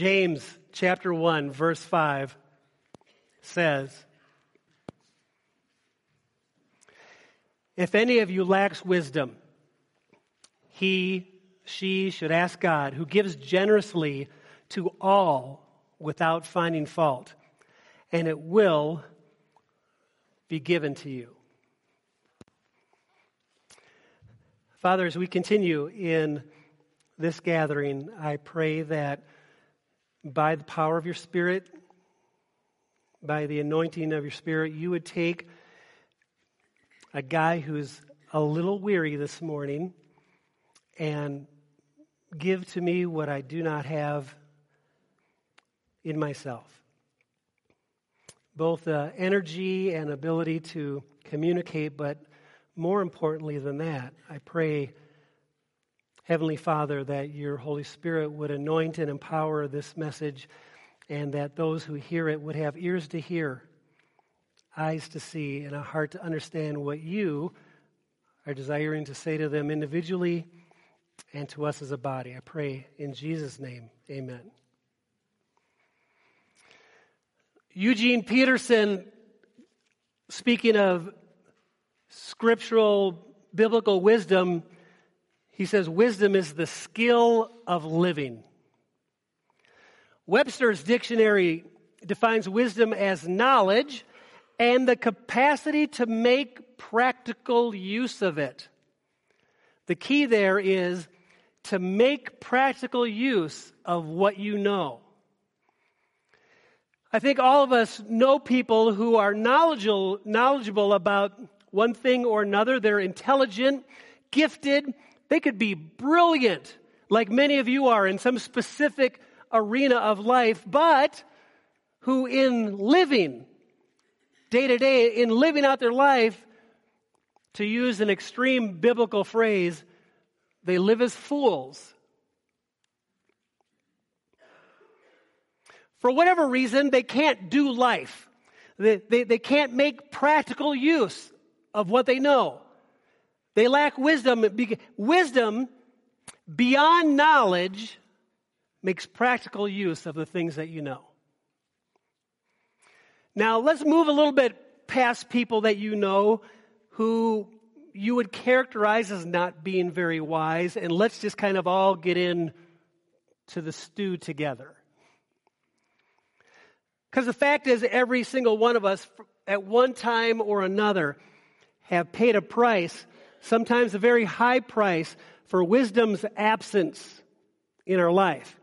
James chapter 1, verse 5 says, If any of you lacks wisdom, he, she should ask God, who gives generously to all without finding fault, and it will be given to you. Father, as we continue in this gathering, I pray that by the power of your Spirit, by the anointing of your Spirit, you would take a guy who's a little weary this morning and give to me what I do not have in myself. Both uh, energy and ability to communicate, but more importantly than that, I pray, Heavenly Father, that your Holy Spirit would anoint and empower this message and that those who hear it would have ears to hear eyes to see and a heart to understand what you are desiring to say to them individually and to us as a body. I pray in Jesus' name, amen. Eugene Peterson, speaking of scriptural biblical wisdom, he says, Wisdom is the skill of living. Webster's dictionary defines wisdom as knowledge and the capacity to make practical use of it. The key there is to make practical use of what you know. I think all of us know people who are knowledgeable, knowledgeable about one thing or another. They're intelligent, gifted. They could be brilliant, like many of you are in some specific arena of life, but who in living day to day in living out their life, to use an extreme biblical phrase, they live as fools. For whatever reason, they can't do life. They, they, they can't make practical use of what they know. They lack wisdom. Wisdom beyond knowledge makes practical use of the things that you know. Now, let's move a little bit past people that you know who you would characterize as not being very wise, and let's just kind of all get in to the stew together. Because the fact is, every single one of us, at one time or another, have paid a price, sometimes a very high price, for wisdom's absence in our life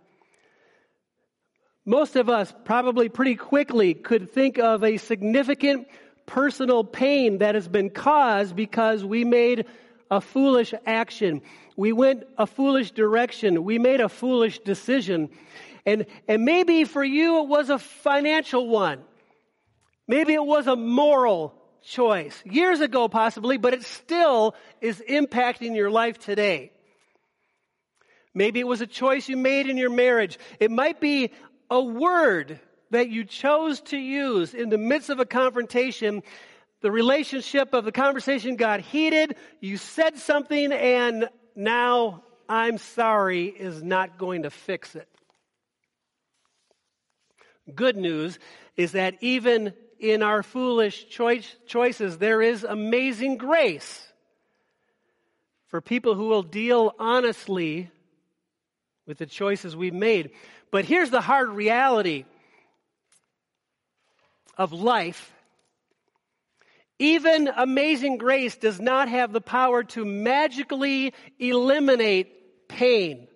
most of us probably pretty quickly could think of a significant personal pain that has been caused because we made a foolish action. We went a foolish direction. We made a foolish decision. And, and maybe for you it was a financial one. Maybe it was a moral choice. Years ago, possibly, but it still is impacting your life today. Maybe it was a choice you made in your marriage. It might be a word that you chose to use in the midst of a confrontation, the relationship of the conversation got heated, you said something, and now I'm sorry is not going to fix it. Good news is that even in our foolish choice, choices, there is amazing grace for people who will deal honestly with the choices we've made. But here's the hard reality of life. Even amazing grace does not have the power to magically eliminate pain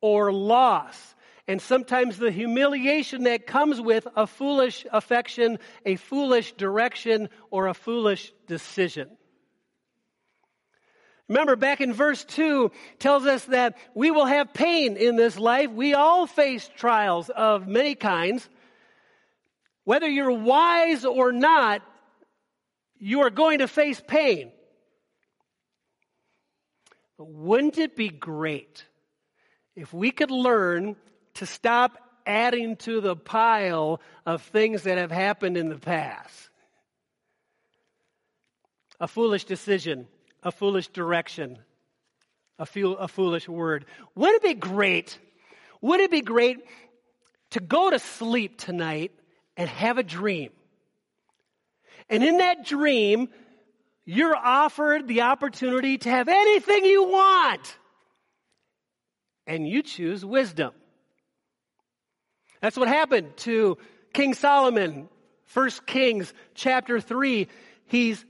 or loss. And sometimes the humiliation that comes with a foolish affection, a foolish direction, or a foolish decision. Remember, back in verse 2 tells us that we will have pain in this life. We all face trials of many kinds. Whether you're wise or not, you are going to face pain. But wouldn't it be great if we could learn to stop adding to the pile of things that have happened in the past? A foolish decision a foolish direction, a, a foolish word. Wouldn't it be great? Would it be great to go to sleep tonight and have a dream. And in that dream, you're offered the opportunity to have anything you want. And you choose wisdom. That's what happened to King Solomon, 1 Kings chapter 3. He's,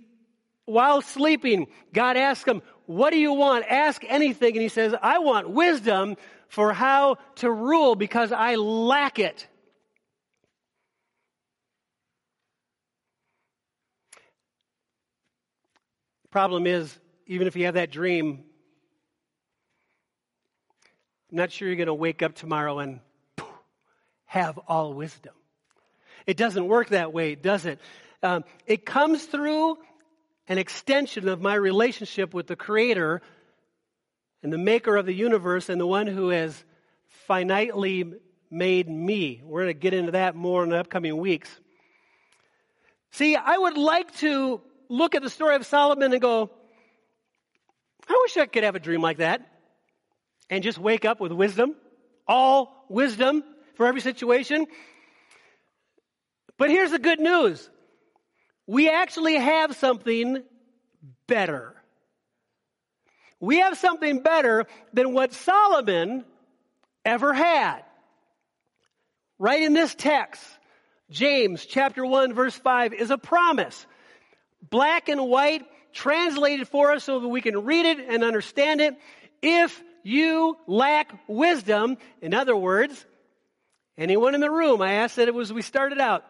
while sleeping, God asks him, What do you want? Ask anything. And he says, I want wisdom for how to rule because I lack it. Problem is, even if you have that dream, I'm not sure you're going to wake up tomorrow and have all wisdom. It doesn't work that way, does it? Um, it comes through an extension of my relationship with the Creator and the Maker of the universe and the one who has finitely made me. We're going to get into that more in the upcoming weeks. See, I would like to look at the story of Solomon and go, I wish I could have a dream like that and just wake up with wisdom, all wisdom for every situation. But here's the good news we actually have something better. We have something better than what Solomon ever had. Right in this text, James chapter 1 verse 5 is a promise. Black and white, translated for us so that we can read it and understand it. If you lack wisdom, in other words, Anyone in the room? I asked that it was we started out.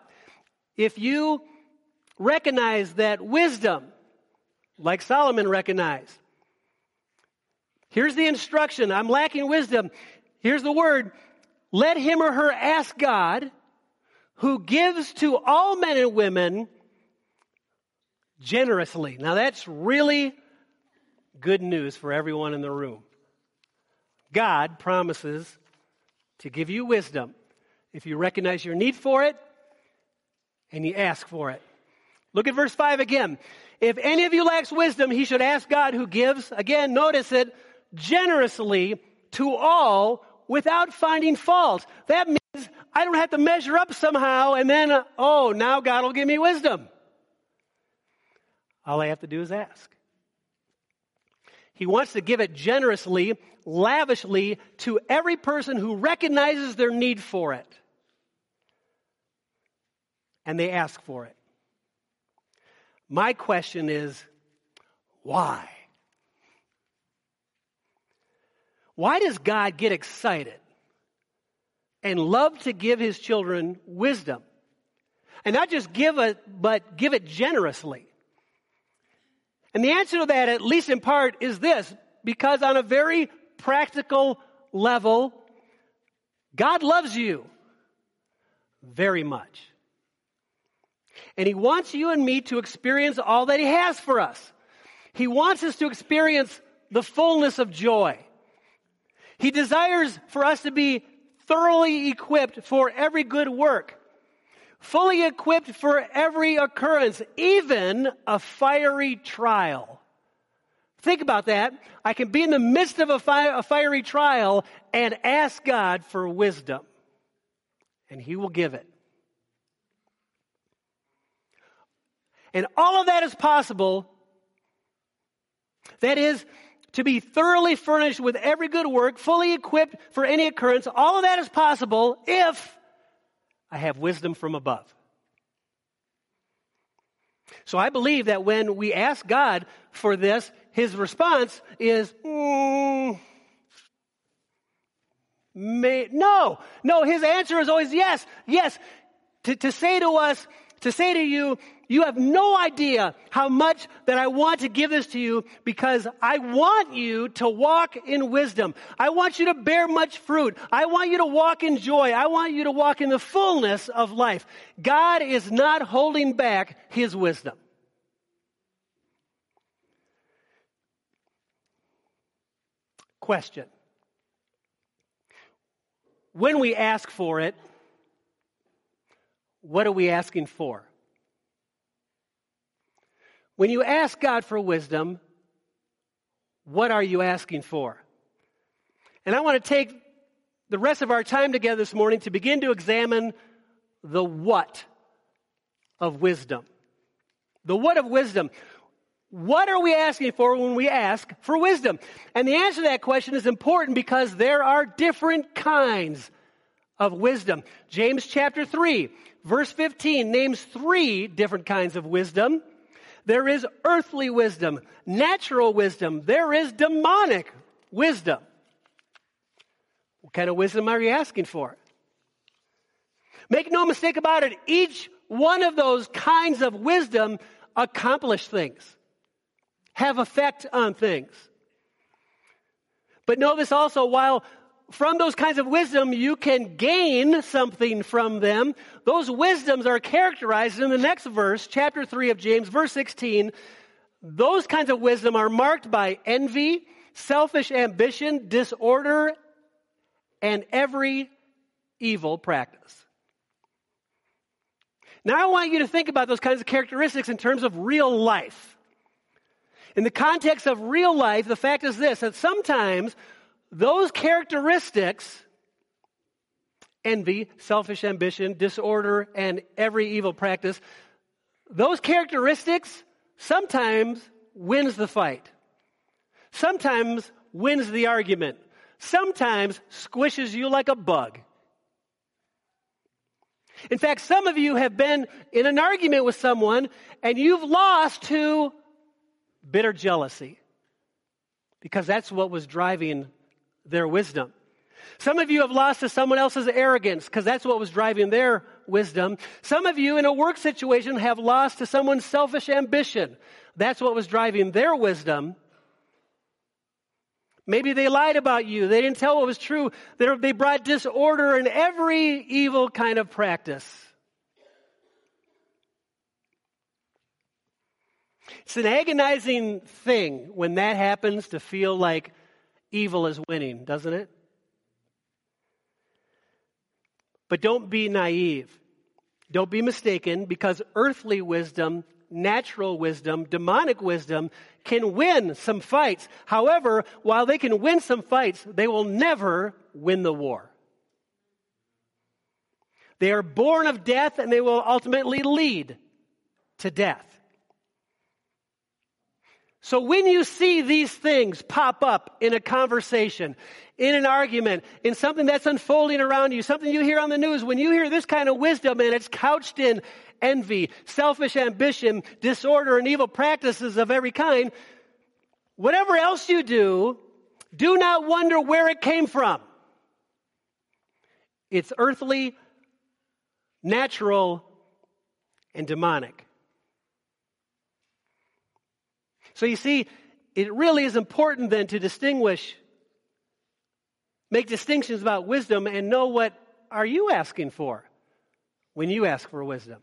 If you recognize that wisdom, like Solomon recognized, here's the instruction. I'm lacking wisdom. Here's the word. Let him or her ask God, who gives to all men and women generously. Now that's really good news for everyone in the room. God promises to give you wisdom if you recognize your need for it and you ask for it. Look at verse 5 again. If any of you lacks wisdom, he should ask God who gives, again, notice it, generously to all without finding fault. That means I don't have to measure up somehow and then, oh, now God will give me wisdom. All I have to do is ask. He wants to give it generously, lavishly to every person who recognizes their need for it and they ask for it. My question is why? Why does God get excited and love to give his children wisdom? And not just give it, but give it generously. And the answer to that, at least in part, is this because on a very practical level, God loves you very much. And He wants you and me to experience all that He has for us. He wants us to experience the fullness of joy. He desires for us to be thoroughly equipped for every good work, fully equipped for every occurrence, even a fiery trial. Think about that. I can be in the midst of a, fi- a fiery trial and ask God for wisdom, and He will give it. And all of that is possible. That is, to be thoroughly furnished with every good work, fully equipped for any occurrence. All of that is possible if I have wisdom from above. So I believe that when we ask God for this, his response is, mm, may, no. No, his answer is always yes, yes. To, to say to us, to say to you, you have no idea how much that I want to give this to you because I want you to walk in wisdom. I want you to bear much fruit. I want you to walk in joy. I want you to walk in the fullness of life. God is not holding back His wisdom. Question. When we ask for it, what are we asking for? When you ask God for wisdom, what are you asking for? And I want to take the rest of our time together this morning to begin to examine the what of wisdom. The what of wisdom. What are we asking for when we ask for wisdom? And the answer to that question is important because there are different kinds of wisdom. James chapter 3, verse 15 names three different kinds of wisdom. There is earthly wisdom, natural wisdom, there is demonic wisdom. What kind of wisdom are you asking for? Make no mistake about it, each one of those kinds of wisdom accomplish things, have effect on things. But this also, while from those kinds of wisdom you can gain something from them, those wisdoms are characterized in the next verse, chapter 3 of James, verse 16. Those kinds of wisdom are marked by envy, selfish ambition, disorder, and every evil practice. Now, I want you to think about those kinds of characteristics in terms of real life. In the context of real life, the fact is this that sometimes those characteristics envy, selfish ambition, disorder, and every evil practice those characteristics sometimes wins the fight. Sometimes wins the argument. Sometimes squishes you like a bug. In fact, some of you have been in an argument with someone and you've lost to bitter jealousy because that's what was driving their wisdom. Some of you have lost to someone else's arrogance because that's what was driving their wisdom. Some of you in a work situation have lost to someone's selfish ambition. That's what was driving their wisdom. Maybe they lied about you. They didn't tell what was true. They brought disorder in every evil kind of practice. It's an agonizing thing when that happens to feel like evil is winning, doesn't it? But don't be naive. Don't be mistaken because earthly wisdom natural wisdom, demonic wisdom, can win some fights. However, while they can win some fights, they will never win the war. They are born of death and they will ultimately lead to death. So when you see these things pop up in a conversation, in an argument, in something that's unfolding around you, something you hear on the news, when you hear this kind of wisdom and it's couched in envy, selfish ambition, disorder, and evil practices of every kind, whatever else you do, do not wonder where it came from. It's earthly, natural, and demonic. So you see, it really is important then to distinguish, make distinctions about wisdom and know what are you asking for when you ask for wisdom.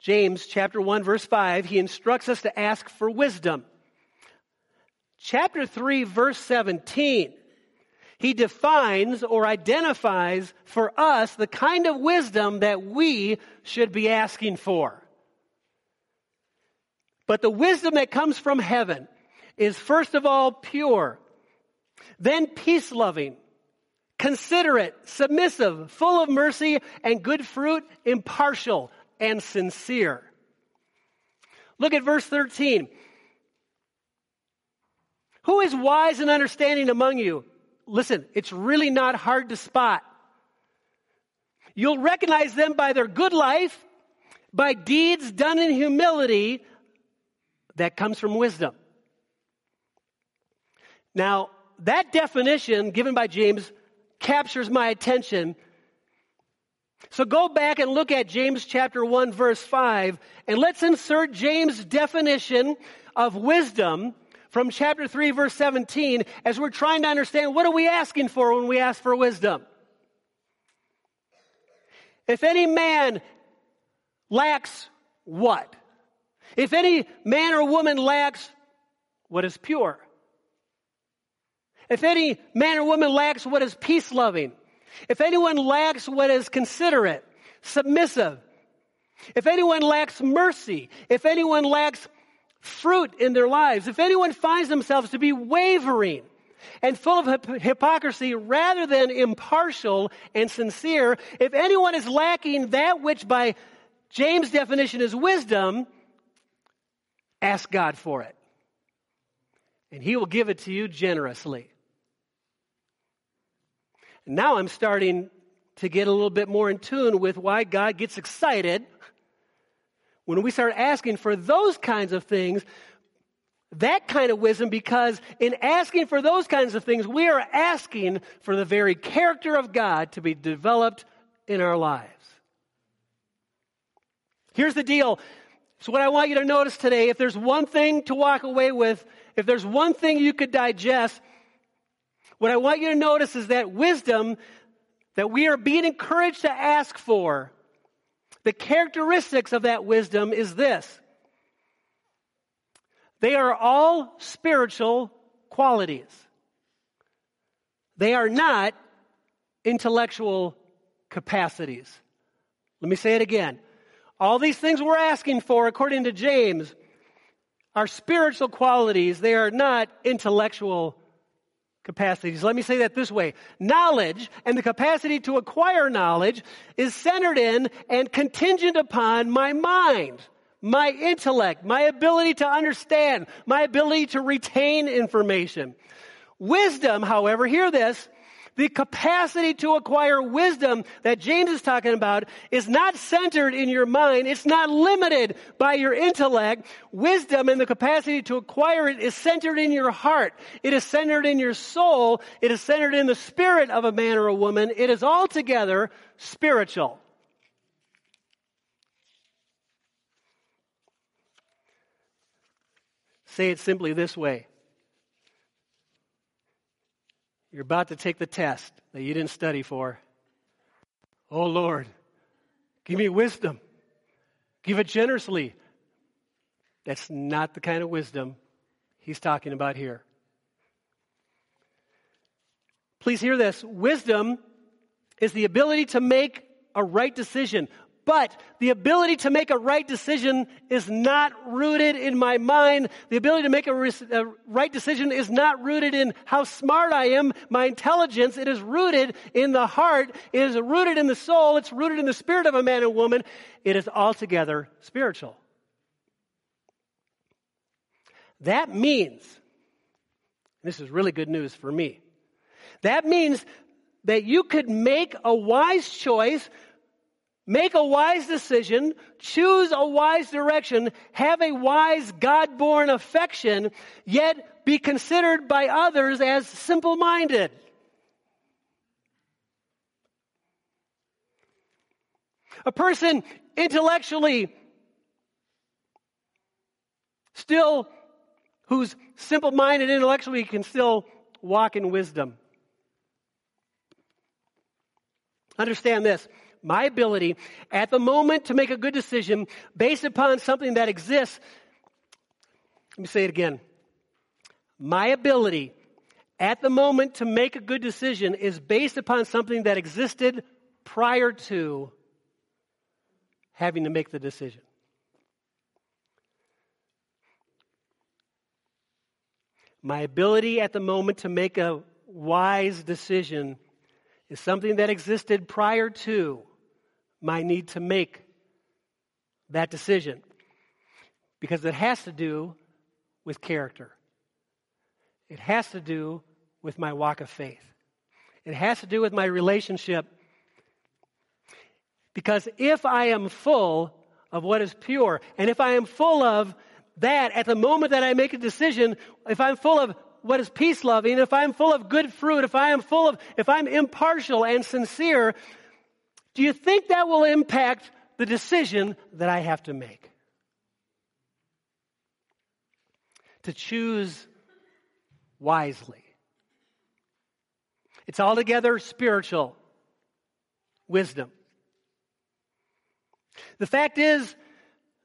James chapter 1 verse 5, he instructs us to ask for wisdom. Chapter 3 verse 17, he defines or identifies for us the kind of wisdom that we should be asking for. But the wisdom that comes from heaven is first of all pure, then peace loving, considerate, submissive, full of mercy and good fruit, impartial, and sincere. Look at verse 13. Who is wise and understanding among you? Listen, it's really not hard to spot. You'll recognize them by their good life, by deeds done in humility that comes from wisdom. Now, that definition given by James captures my attention so go back and look at James chapter 1 verse 5 and let's insert James' definition of wisdom from chapter 3 verse 17 as we're trying to understand what are we asking for when we ask for wisdom. If any man lacks what? If any man or woman lacks what is pure. If any man or woman lacks what is peace loving if anyone lacks what is considerate, submissive, if anyone lacks mercy, if anyone lacks fruit in their lives, if anyone finds themselves to be wavering and full of hypocrisy rather than impartial and sincere, if anyone is lacking that which by James' definition is wisdom, ask God for it. And he will give it to you generously. Now I'm starting to get a little bit more in tune with why God gets excited when we start asking for those kinds of things, that kind of wisdom, because in asking for those kinds of things, we are asking for the very character of God to be developed in our lives. Here's the deal. So, what I want you to notice today if there's one thing to walk away with, if there's one thing you could digest, what I want you to notice is that wisdom that we are being encouraged to ask for, the characteristics of that wisdom is this they are all spiritual qualities, they are not intellectual capacities. Let me say it again. All these things we're asking for, according to James, are spiritual qualities. They are not intellectual capacities. Let me say that this way. Knowledge and the capacity to acquire knowledge is centered in and contingent upon my mind, my intellect, my ability to understand, my ability to retain information. Wisdom, however, hear this, the capacity to acquire wisdom that James is talking about is not centered in your mind. It's not limited by your intellect. Wisdom and the capacity to acquire it is centered in your heart. It is centered in your soul. It is centered in the spirit of a man or a woman. It is altogether spiritual. Say it simply this way You're about to take the test that you didn't study for. Oh Lord, give me wisdom. Give it generously. That's not the kind of wisdom he's talking about here. Please hear this. Wisdom is the ability to make a right decision. But the ability to make a right decision is not rooted in my mind. The ability to make a, a, right decision is not rooted in how smart I am, my intelligence. It is rooted in the heart. It is rooted in the soul. It's rooted in the spirit of a man and woman. It is altogether spiritual. That means, this is really good news for me. That means that you could make a wise choice Make a wise decision, choose a wise direction, have a wise God born affection, yet be considered by others as simple minded. A person intellectually still, who's simple minded intellectually, can still walk in wisdom. Understand this my ability at the moment to make a good decision based upon something that exists. Let me say it again. My ability at the moment to make a good decision is based upon something that existed prior to having to make the decision. My ability at the moment to make a wise decision is something that existed prior to my need to make that decision because it has to do with character. It has to do with my walk of faith. It has to do with my relationship. Because if I am full of what is pure, and if I am full of that at the moment that I make a decision, if I'm full of what is peace loving, if I'm full of good fruit, if I am full of, if I'm impartial and sincere, do you think that will impact the decision that I have to make? To choose wisely. It's altogether spiritual wisdom. The fact is,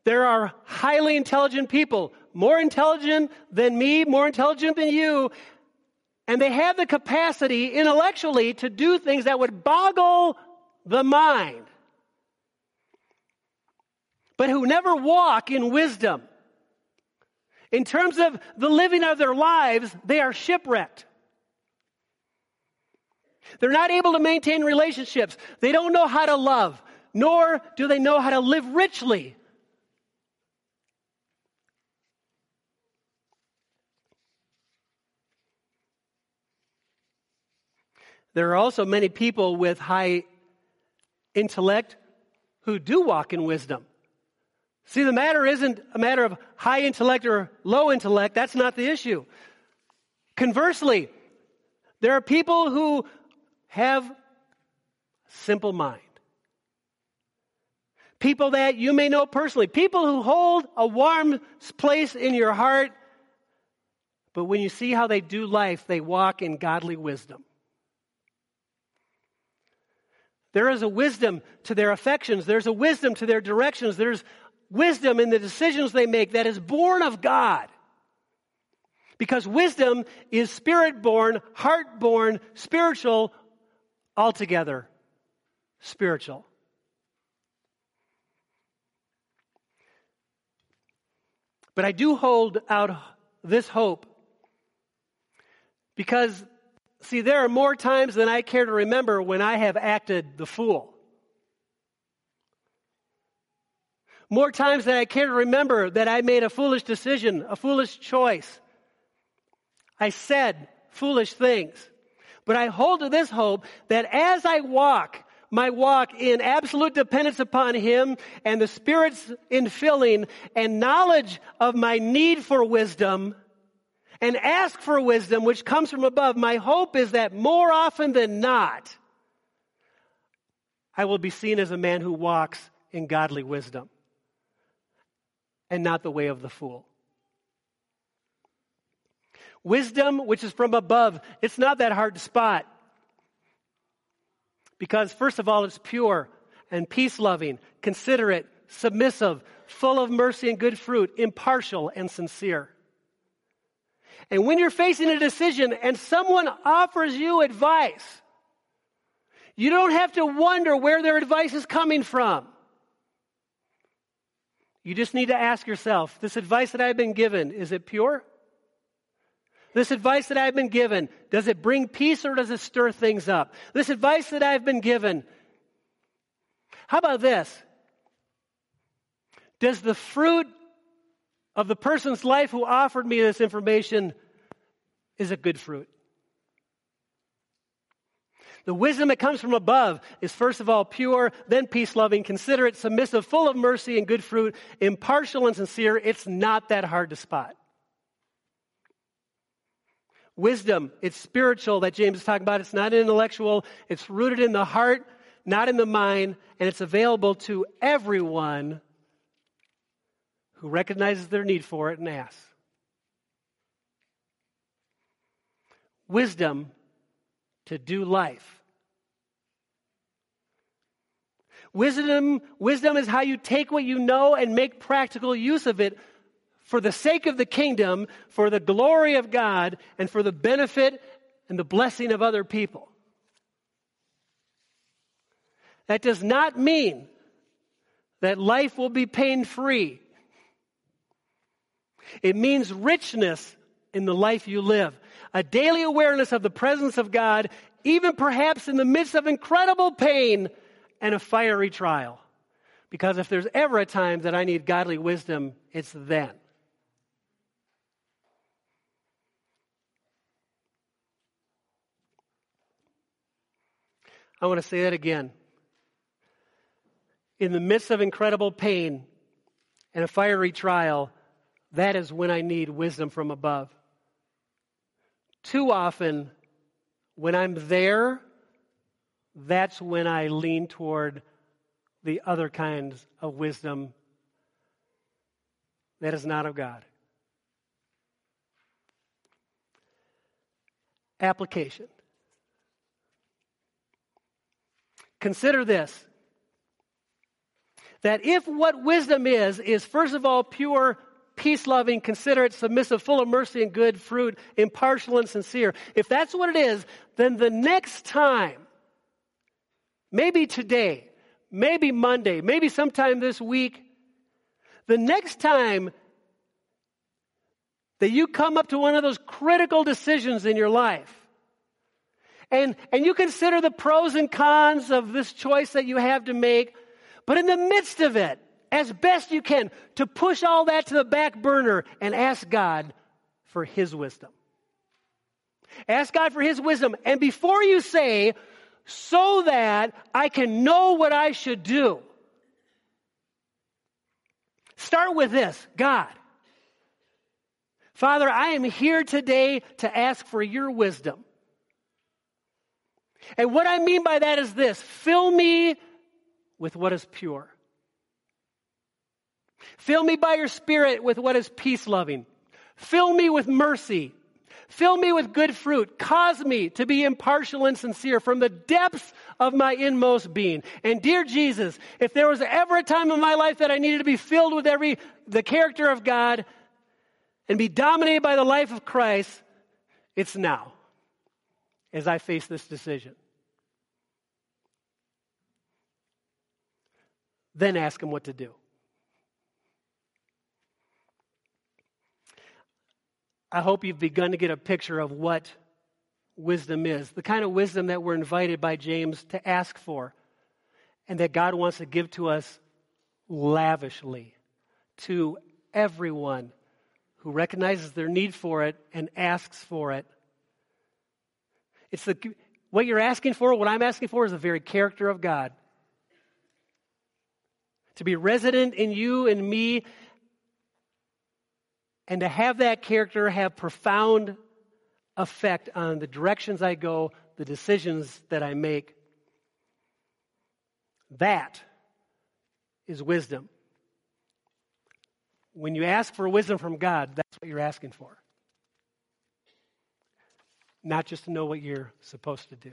there are highly intelligent people, more intelligent than me, more intelligent than you, and they have the capacity intellectually to do things that would boggle the mind, but who never walk in wisdom. In terms of the living of their lives, they are shipwrecked. They're not able to maintain relationships. They don't know how to love, nor do they know how to live richly. There are also many people with high intellect who do walk in wisdom. See, the matter isn't a matter of high intellect or low intellect. That's not the issue. Conversely, there are people who have simple mind. People that you may know personally. People who hold a warm place in your heart. But when you see how they do life, they walk in godly wisdom. There is a wisdom to their affections. There's a wisdom to their directions. There's wisdom in the decisions they make that is born of God. Because wisdom is spirit born, heart born, spiritual, altogether spiritual. But I do hold out this hope because See, there are more times than I care to remember when I have acted the fool. More times than I care to remember that I made a foolish decision, a foolish choice. I said foolish things. But I hold to this hope that as I walk, my walk in absolute dependence upon Him and the Spirit's infilling and knowledge of my need for wisdom, and ask for wisdom which comes from above, my hope is that more often than not, I will be seen as a man who walks in godly wisdom and not the way of the fool. Wisdom, which is from above, it's not that hard to spot. Because, first of all, it's pure and peace loving, considerate, submissive, full of mercy and good fruit, impartial and sincere. And when you're facing a decision and someone offers you advice, you don't have to wonder where their advice is coming from. You just need to ask yourself this advice that I've been given, is it pure? This advice that I've been given, does it bring peace or does it stir things up? This advice that I've been given, how about this? Does the fruit of the person's life who offered me this information is a good fruit. The wisdom that comes from above is first of all pure, then peace loving, considerate, submissive, full of mercy and good fruit, impartial and sincere. It's not that hard to spot. Wisdom, it's spiritual that James is talking about. It's not intellectual. It's rooted in the heart, not in the mind, and it's available to everyone who recognizes their need for it and asks. Wisdom to do life. Wisdom, wisdom is how you take what you know and make practical use of it for the sake of the kingdom, for the glory of God, and for the benefit and the blessing of other people. That does not mean that life will be pain free. It means richness in the life you live, a daily awareness of the presence of God, even perhaps in the midst of incredible pain and a fiery trial. Because if there's ever a time that I need godly wisdom, it's then. I want to say that again. In the midst of incredible pain and a fiery trial, that is when I need wisdom from above. Too often, when I'm there, that's when I lean toward the other kinds of wisdom that is not of God. Application. Consider this that if what wisdom is, is first of all pure peace loving, considerate, submissive, full of mercy and good fruit, impartial and sincere. If that's what it is, then the next time, maybe today, maybe Monday, maybe sometime this week, the next time that you come up to one of those critical decisions in your life. And, and you consider the pros and cons of this choice that you have to make. But in the midst of it, as best you can, to push all that to the back burner and ask God for His wisdom. Ask God for His wisdom. And before you say, so that I can know what I should do, start with this God, Father, I am here today to ask for your wisdom. And what I mean by that is this fill me with what is pure. Fill me by your spirit with what is peace loving. Fill me with mercy. Fill me with good fruit. Cause me to be impartial and sincere from the depths of my inmost being. And dear Jesus, if there was ever a time in my life that I needed to be filled with every, the character of God, and be dominated by the life of Christ, it's now as I face this decision. Then ask Him what to do. I hope you've begun to get a picture of what wisdom is, the kind of wisdom that we're invited by James to ask for, and that God wants to give to us lavishly to everyone who recognizes their need for it and asks for it. It's the, what you're asking for, what I'm asking for, is the very character of God. To be resident in you and me, and to have that character have profound effect on the directions I go, the decisions that I make. That is wisdom. When you ask for wisdom from God, that's what you're asking for. Not just to know what you're supposed to do.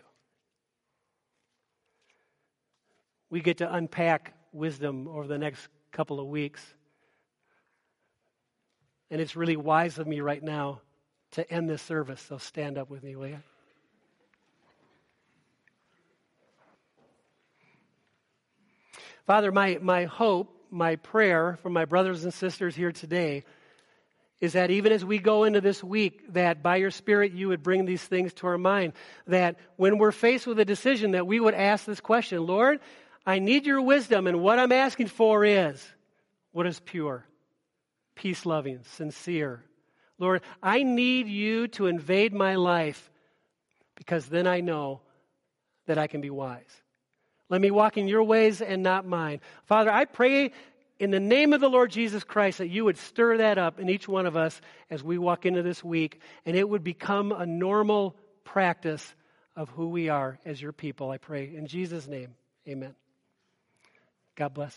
We get to unpack wisdom over the next couple of weeks. And it's really wise of me right now to end this service. So stand up with me, will you? Father, my, my hope my prayer for my brothers and sisters here today is that even as we go into this week that by your spirit you would bring these things to our mind that when we're faced with a decision that we would ask this question lord i need your wisdom and what i'm asking for is what is pure peace loving sincere lord i need you to invade my life because then i know that i can be wise let me walk in your ways and not mine. Father, I pray in the name of the Lord Jesus Christ that you would stir that up in each one of us as we walk into this week, and it would become a normal practice of who we are as your people, I pray. In Jesus' name, amen. God bless.